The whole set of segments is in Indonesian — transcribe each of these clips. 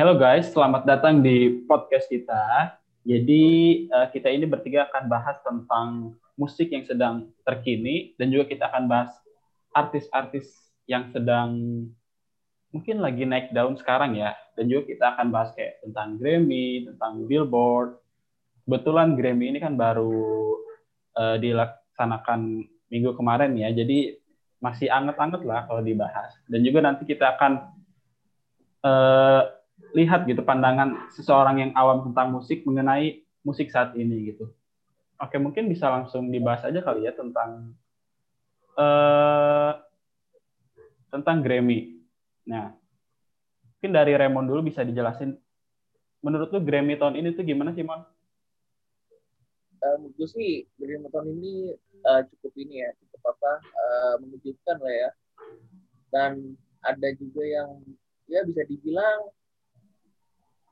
Halo guys, selamat datang di podcast kita. Jadi uh, kita ini bertiga akan bahas tentang musik yang sedang terkini dan juga kita akan bahas artis-artis yang sedang mungkin lagi naik daun sekarang ya. Dan juga kita akan bahas kayak tentang Grammy, tentang Billboard. Kebetulan Grammy ini kan baru uh, dilaksanakan minggu kemarin ya. Jadi masih anget-anget lah kalau dibahas. Dan juga nanti kita akan uh, lihat gitu pandangan seseorang yang awam tentang musik mengenai musik saat ini gitu. Oke, mungkin bisa langsung dibahas aja kali ya tentang uh, tentang Grammy. Nah, mungkin dari Raymond dulu bisa dijelasin. Menurut lu Grammy tahun ini tuh gimana sih, Mon? Uh, menurut sih Grammy tahun ini uh, cukup ini ya, cukup apa uh, mengejutkan lah ya. Dan ada juga yang ya bisa dibilang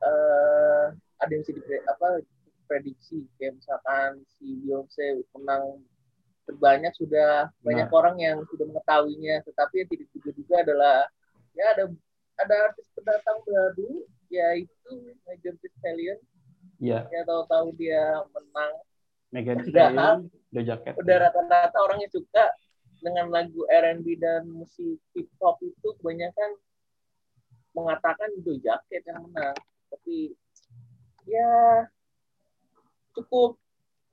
uh, ada yang bisa di apa prediksi kayak misalkan si Beyonce menang terbanyak sudah nah. banyak orang yang sudah mengetahuinya. Tetapi yang tidak juga juga adalah ya ada ada artis pendatang baru yaitu Megan Thee Stallion. Ya ya tahu-tahu dia menang. Megan Thee Stallion The Jacket udah rata-rata orang yang suka dengan lagu R&B dan musik hip hop itu kebanyakan mengatakan The Jacket yang menang tapi ya cukup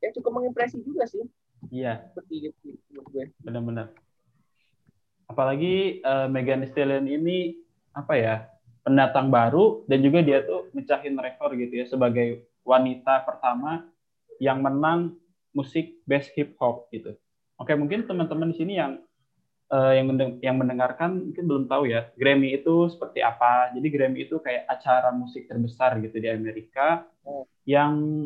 ya cukup mengimpresi juga sih. Iya. Seperti itu menurut gue. Benar-benar. Apalagi uh, Megan Thee Stallion ini apa ya pendatang baru dan juga dia tuh mecahin rekor gitu ya sebagai wanita pertama yang menang musik best hip hop gitu. Oke, mungkin teman-teman di sini yang uh, yang mendeng yang mendengarkan mungkin belum tahu ya Grammy itu seperti apa. Jadi Grammy itu kayak acara musik terbesar gitu di Amerika oh. yang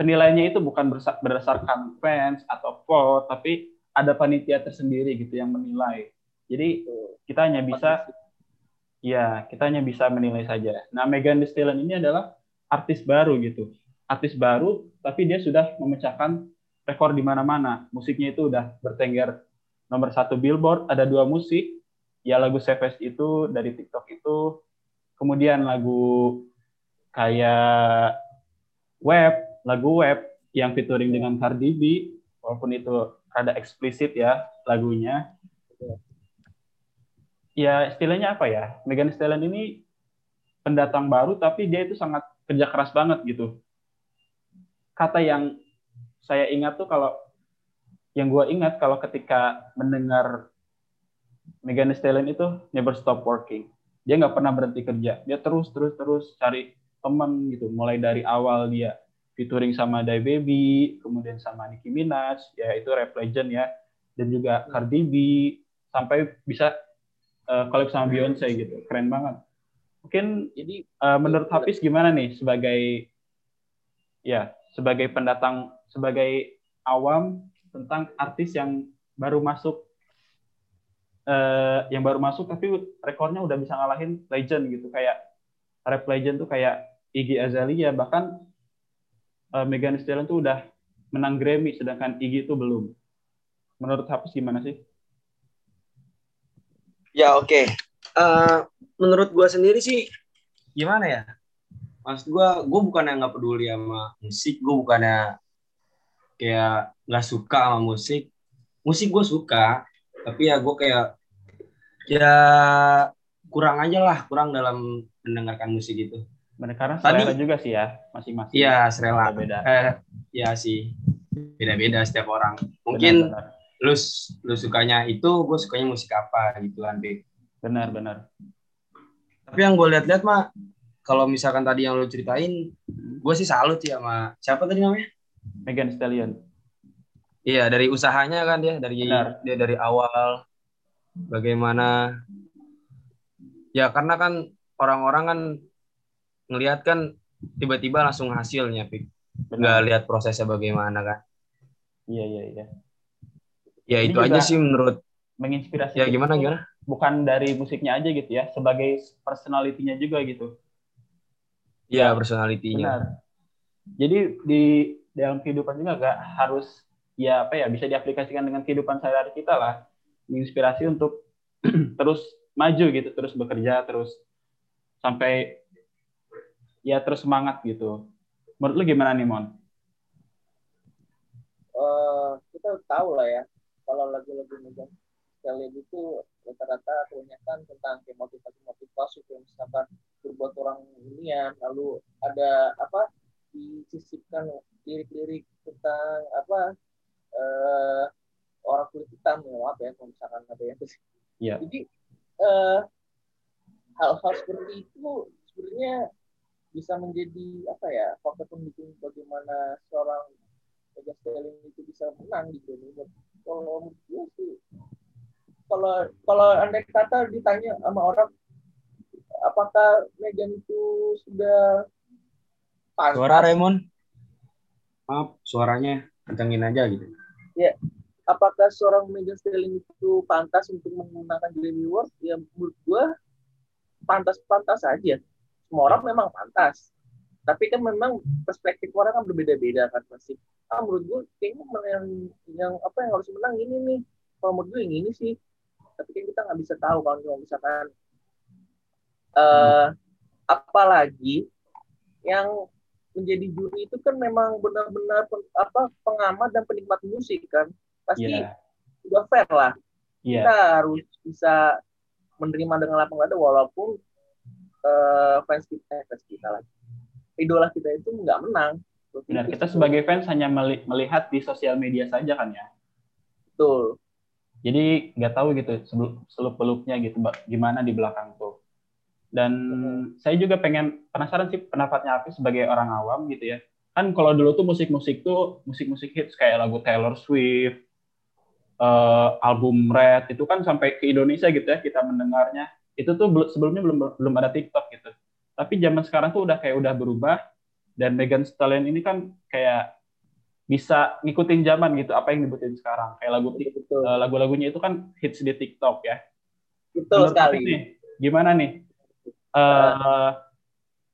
penilaiannya itu bukan berdasarkan fans atau vote, tapi ada panitia tersendiri gitu yang menilai. Jadi kita hanya bisa ya kita hanya bisa menilai saja. Nah Megan Thee Stallion ini adalah artis baru gitu, artis baru tapi dia sudah memecahkan rekor di mana-mana. Musiknya itu udah bertengger nomor satu Billboard ada dua musik. Ya lagu Savage itu dari TikTok itu. Kemudian lagu kayak web lagu web yang featuring dengan Cardi B. Walaupun itu ada eksplisit ya lagunya. Ya istilahnya apa ya? Megan Stallion ini pendatang baru tapi dia itu sangat kerja keras banget gitu. Kata yang saya ingat tuh kalau yang gue ingat kalau ketika mendengar Megan Thee Stallion itu never stop working. Dia nggak pernah berhenti kerja. Dia terus terus terus cari teman gitu. Mulai dari awal dia featuring sama Dai Baby, kemudian sama Nicki Minaj, ya itu rap legend ya, dan juga Cardi B, sampai bisa uh, collab sama Beyonce gitu. Keren banget. Mungkin jadi uh, menurut Hafiz gimana nih sebagai ya sebagai pendatang sebagai awam tentang artis yang baru masuk uh, yang baru masuk tapi rekornya udah bisa ngalahin legend gitu kayak rap legend tuh kayak Iggy Azalea bahkan uh, Megan Thee Stallion tuh udah menang Grammy sedangkan Iggy itu belum. Menurut Hafiz gimana sih? Ya oke. Okay. Uh, eh, menurut gue sendiri sih gimana ya? Mas gue, gue bukan yang nggak peduli sama musik, gue bukannya kayak nggak suka sama musik. Musik gue suka tapi ya gue kayak ya kurang aja lah kurang dalam mendengarkan musik itu Benar, karena selera Tadi, juga sih ya masing-masing. Iya selera. Beda eh, ya sih. Beda-beda setiap orang. Mungkin benar, benar. lu lu sukanya itu gue sukanya musik apa gitu kan benar benar. Tapi yang gue lihat-lihat mah kalau misalkan tadi yang lu ceritain gue sih salut sih sama siapa tadi namanya? Megan Stallion. Iya, dari usahanya kan dia dari Benar. dia dari awal bagaimana ya karena kan orang-orang kan ngelihat kan tiba-tiba langsung hasilnya, Pik. Nggak lihat prosesnya bagaimana kan. Iya, iya, iya. Ya itu aja sih menurut menginspirasi. Ya gimana gimana? Bukan dari musiknya aja gitu ya, sebagai personalitinya juga gitu. Iya, personalitinya. Benar. Jadi di dalam kehidupan juga gak harus ya apa ya bisa diaplikasikan dengan kehidupan sehari-hari kita lah menginspirasi untuk terus maju gitu terus bekerja terus sampai ya terus semangat gitu. Menurut lu gimana nih Mon? Uh, kita tahu lah ya kalau lagu-lagu Megan Stallion itu rata-rata kebanyakan tentang kayak motivasi-motivasi kayak misalkan berbuat orang ini lalu ada apa disisipkan lirik-lirik tentang apa uh, orang kulit hitam ya apa ya kalau misalkan ada yang yeah. jadi uh, hal-hal seperti itu sebenarnya bisa menjadi apa ya faktor pendukung bagaimana seorang Megan Stallion itu bisa menang di Grammy kalau menurut gue sih kalau kalau anda kata ditanya sama orang apakah Megan itu sudah pantas? Suara Raymond. Maaf, suaranya kencengin aja gitu. Ya, apakah seorang Megan Stallion itu pantas untuk menggunakan Grammy Award? Ya menurut gue pantas-pantas saja. Semua orang memang pantas. Tapi kan memang perspektif orang kan berbeda-beda kan pasti. Ah, menurut gue kayaknya yang yang apa yang harus menang ini nih. Kalau menurut gue yang ini sih. Tapi kan kita nggak bisa tahu kalau misalkan uh, apalagi yang menjadi juri itu kan memang benar-benar apa pengamat dan penikmat musik kan pasti yeah. udah fair lah yeah. kita harus bisa menerima dengan lapang dada walaupun uh, fans kita eh, fans kita lah idola kita itu nggak menang Benar, kita sebagai fans hanya melihat di sosial media saja kan ya. Betul. Jadi nggak tahu gitu seluk beluknya gitu gimana di belakang tuh dan hmm. saya juga pengen penasaran sih pendapatnya Afi sebagai orang awam gitu ya. Kan kalau dulu tuh musik-musik tuh musik-musik hits kayak lagu Taylor Swift uh, album Red itu kan sampai ke Indonesia gitu ya kita mendengarnya. Itu tuh sebelumnya belum belum ada TikTok gitu. Tapi zaman sekarang tuh udah kayak udah berubah. Dan Megan Stallion ini kan kayak bisa ngikutin zaman gitu apa yang dibutuhin sekarang. Kayak lagu uh, lagu-lagunya itu kan hits di TikTok ya. Betul sekali. nih, gimana nih uh,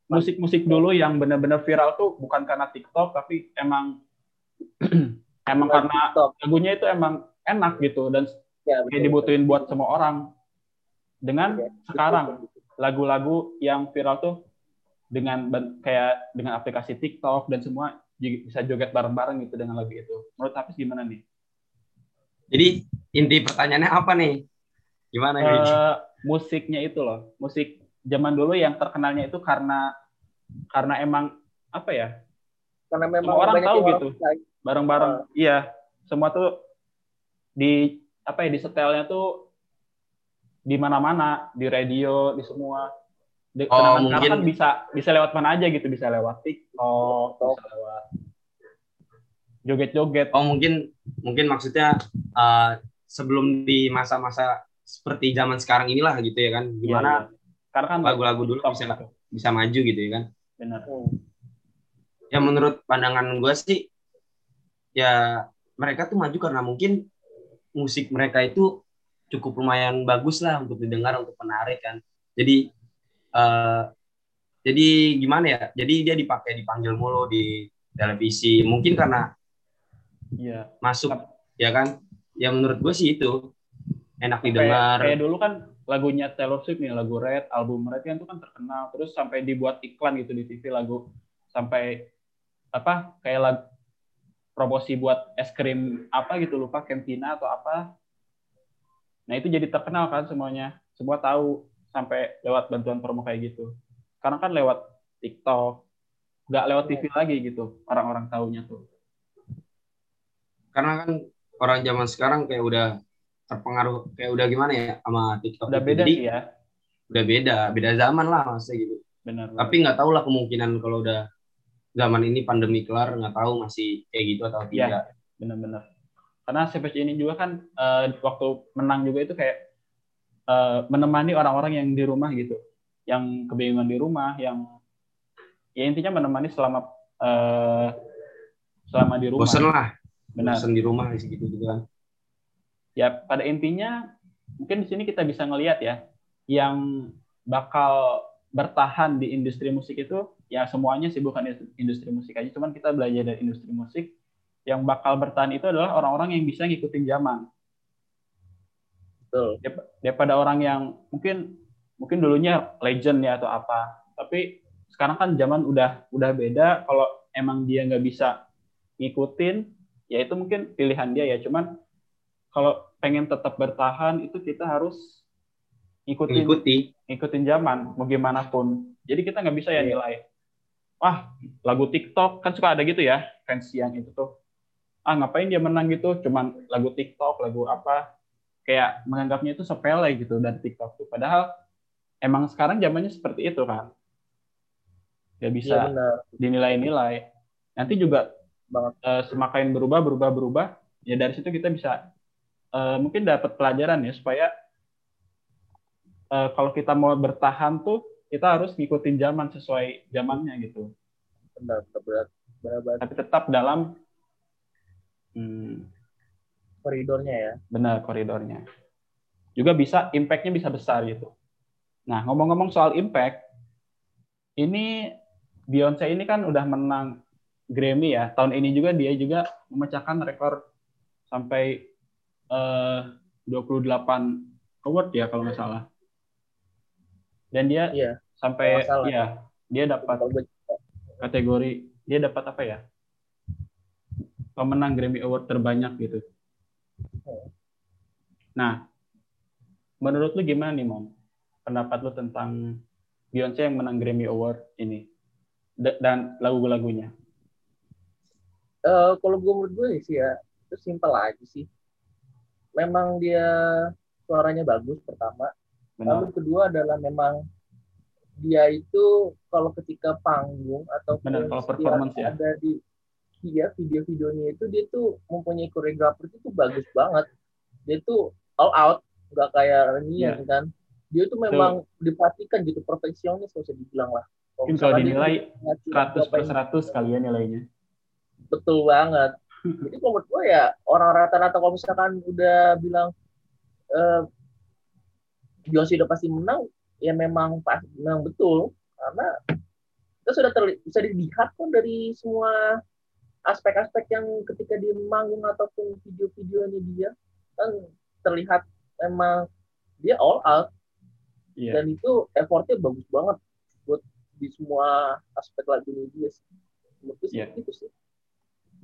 musik-musik dulu yang benar-benar viral tuh bukan karena TikTok tapi emang emang karena TikTok. lagunya itu emang enak gitu dan ya, kayak dibutuhin buat semua orang. Dengan ya, sekarang lagu-lagu yang viral tuh dengan kayak dengan aplikasi TikTok dan semua bisa joget bareng-bareng gitu dengan lagu itu. Menurut Hafiz gimana nih? Jadi inti pertanyaannya apa nih? Gimana uh, Musiknya itu loh, musik zaman dulu yang terkenalnya itu karena karena emang apa ya? Karena memang semua orang tahu gitu. Bareng-bareng. Uh. Iya, semua tuh di apa ya di setelnya tuh di mana-mana, di radio, di semua. Di, oh, mungkin kan bisa bisa lewat mana aja gitu, bisa lewat TikTok, bisa lewat joget-joget. Oh, mungkin mungkin maksudnya uh, sebelum di masa-masa seperti zaman sekarang inilah gitu ya kan. Gimana iya, iya karena kan lagu-lagu dulu bisa gitu. bisa maju gitu ya kan? Benar. Ya menurut pandangan gue sih ya mereka tuh maju karena mungkin musik mereka itu cukup lumayan bagus lah untuk didengar untuk menarik kan. Jadi uh, jadi gimana ya? Jadi dia dipakai dipanggil mulu di televisi. Mungkin karena ya. masuk ya kan? Ya menurut gue sih itu. Enak didengar. kayak, kayak dulu kan lagunya Taylor Swift nih lagu Red album Red kan itu kan terkenal. Terus sampai dibuat iklan gitu di TV lagu sampai apa kayak lagu promosi buat es krim apa gitu lupa Campina atau apa. Nah itu jadi terkenal kan semuanya. Semua tahu sampai lewat bantuan promo kayak gitu. Karena kan lewat TikTok nggak lewat TV lagi gitu orang-orang tahunya tuh. Karena kan orang zaman sekarang kayak udah terpengaruh kayak udah gimana ya sama TikTok. Udah beda sih ya. Udah beda, beda zaman lah maksudnya gitu. Benar. Tapi nggak tahu lah kemungkinan kalau udah zaman ini pandemi kelar nggak tahu masih kayak gitu atau iya, tidak. Ya, benar-benar. Karena CPC ini juga kan uh, waktu menang juga itu kayak uh, menemani orang-orang yang di rumah gitu, yang kebingungan di rumah, yang ya intinya menemani selama uh, selama di rumah. Bosen lah. Benar. Bosen di rumah gitu gitu kan ya pada intinya mungkin di sini kita bisa ngelihat ya yang bakal bertahan di industri musik itu ya semuanya sih bukan industri musik aja cuman kita belajar dari industri musik. Yang bakal bertahan itu adalah orang-orang yang bisa ngikutin zaman. Betul. daripada orang yang mungkin mungkin dulunya legend ya atau apa tapi sekarang kan zaman udah udah beda. Kalau emang dia nggak bisa ngikutin ya itu mungkin pilihan dia ya. Cuman kalau pengen tetap bertahan itu kita harus ngikutin Mengikuti. ngikutin zaman mau gimana pun jadi kita nggak bisa ya Iya. nilai wah lagu TikTok kan suka ada gitu ya fans yang itu tuh. Ah ngapain dia menang gitu? Cuman lagu TikTok lagu apa kayak menganggapnya itu sepele gitu dari TikTok tuh. Padahal emang sekarang zamannya seperti itu kan. Nggak bisa benar. dinilai-nilai. Nanti juga banget. eh, semakin berubah berubah berubah ya dari situ kita bisa eh, mungkin dapat pelajaran ya supaya eh, kalau kita mau bertahan tuh kita harus ngikutin zaman sesuai zamannya gitu. Benar, benar, benar, benar tapi tetap dalam hmm, koridornya ya. benar koridornya. Juga bisa impactnya bisa besar gitu. Nah ngomong-ngomong soal impact ini Beyonce ini kan udah menang Grammy ya. Tahun ini juga dia juga memecahkan rekor sampai eh, 28 award ya kalau nggak salah dan dia Iya. sampai ya dia dapat kategori dia dapat apa ya pemenang Grammy Award terbanyak gitu. Nah, menurut lu gimana nih, Mom? Pendapat lu tentang Beyonce yang menang Grammy Award ini dan lagu-lagunya? Eh, kalau gue menurut gue sih ya itu simpel aja sih. Memang dia suaranya bagus pertama. Lalu Benar, kedua adalah memang dia itu kalau ketika panggung atau Benar, kalau performance ya. ada di iya video-videonya itu dia tuh mempunyai koreografer itu bagus banget. Dia tuh all out, nggak kayak Renian Iya. kan. Dia tuh memang diperhatikan gitu perfeksionis kalau bisa dibilang lah. mungkin kalau dia dinilai ngasih 100 per apa 100 kali ya nilainya. betul banget. Jadi kalau menurut gue ya orang rata-rata kalau misalkan udah bilang eh Beyonce udah pasti menang, ya memang pas memang betul karena itu sudah terli- bisa dilihat kok dari semua aspek-aspek yang ketika dia manggung ataupun video-videonya dia kan terlihat memang dia all out Iya. dan itu effortnya bagus banget buat di semua aspek lagunya dia sih. Menurut gue sih Iya. gitu sih.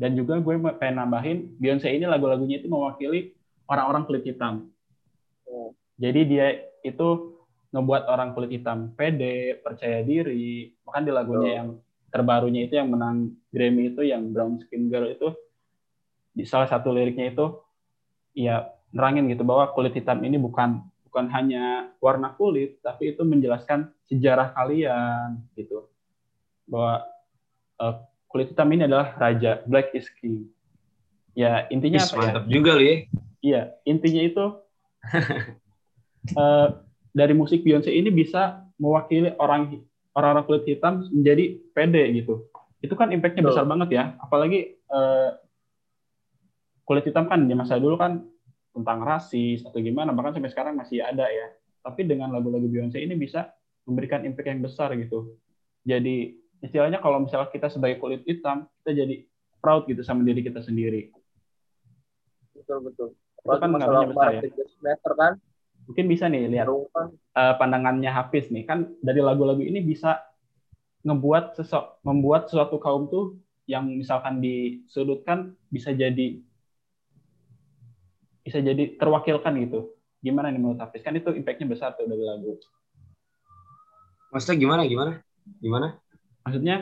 Dan juga gue mau- pengen nambahin, Beyonce ini lagu-lagunya itu mewakili orang-orang kulit hitam. Hmm. Jadi dia itu ngebuat orang kulit hitam pede, percaya diri. Bahkan di lagunya yang terbarunya itu yang menang Grammy itu yang Brown Skin Girl itu di salah satu liriknya itu ya nerangin gitu bahwa kulit hitam ini bukan bukan hanya warna kulit tapi itu menjelaskan sejarah kalian gitu. Bahwa eh, kulit hitam ini adalah raja, black is king. Ya, intinya Is, apa ya? mantap juga lu ya. Iya, intinya itu eh, dari musik Beyonce ini bisa mewakili orang orang-orang kulit hitam menjadi pede gitu. Itu kan impactnya besar banget ya. Apalagi eh, kulit hitam kan di masa dulu kan tentang rasis atau gimana, bahkan sampai sekarang masih ada ya. Tapi dengan lagu-lagu Beyonce ini bisa memberikan impact yang besar gitu. Jadi istilahnya kalau misalnya kita sebagai kulit hitam, kita jadi proud gitu sama diri kita sendiri. betul betul Itu kan ngaruhnya besar ya. Meter kan Mungkin bisa nih lihat eh, pandangannya Hafiz nih kan dari lagu-lagu ini bisa ngebuat sesok membuat suatu kaum tuh yang misalkan disudutkan bisa jadi bisa jadi terwakilkan gitu gimana nih menurut Hafiz kan itu impactnya besar tuh dari lagu Maksudnya gimana gimana? Gimana? Maksudnya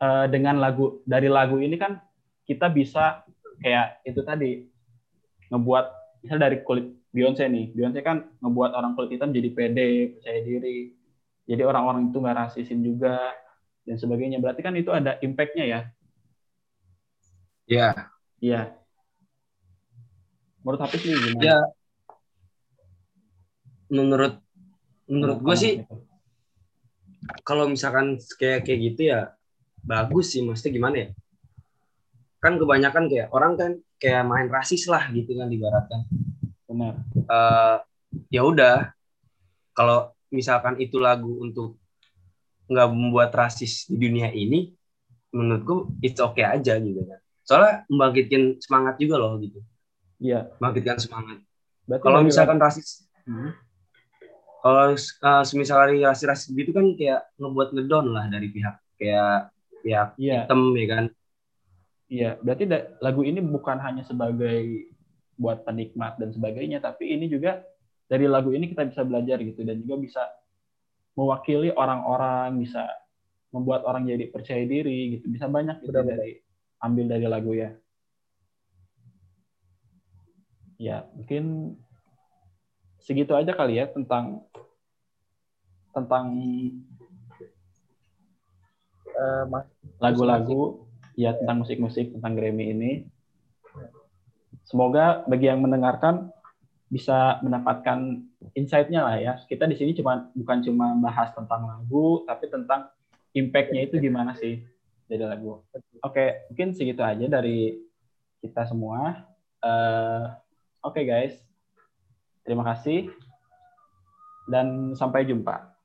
eh, dengan lagu dari lagu ini kan kita bisa kayak itu tadi ngebuat misal dari kulit Beyonce nih Beyonce kan ngebuat orang kulit hitam jadi pede percaya diri jadi orang-orang itu nggak rasisin juga dan sebagainya. Berarti kan itu ada impactnya ya? Ya, iya. Menurut Hafiz nih gimana? Ya, menurut menurut gue sih kalau misalkan kayak kayak gitu ya bagus sih. Maksudnya gimana ya? Kan kebanyakan kayak orang kan kayak main rasis lah gitu kan ibaratkan benar. Eh, ya udah. Kalau misalkan itu lagu untuk nggak membuat rasis di dunia ini menurutku it's okay aja gitu kan. Soalnya membangkitkan semangat juga loh gitu. Iya. Membangkitkan semangat. Kalau misalkan rasis Hmm. Kalau uh, semisal rasi-rasi gitu kan kayak ngebuat ngedon lah dari pihak kayak pihak yeah. hitam ya kan iya berarti lagu ini bukan hanya sebagai buat penikmat dan sebagainya tapi ini juga dari lagu ini kita bisa belajar gitu dan juga bisa mewakili orang-orang bisa membuat orang jadi percaya diri gitu bisa banyak gitu Benar. dari ambil dari lagu ya ya mungkin segitu aja kali ya tentang tentang eh, lagu-lagu uh, ya tentang musik-musik tentang Grammy ini. Semoga bagi yang mendengarkan bisa mendapatkan insight-nya lah ya. Kita di sini cuma bukan cuma bahas tentang lagu, tapi tentang impact-nya itu gimana sih dari lagu. Oke, mungkin segitu aja dari kita semua. Uh, Oke okay guys, terima kasih dan sampai jumpa.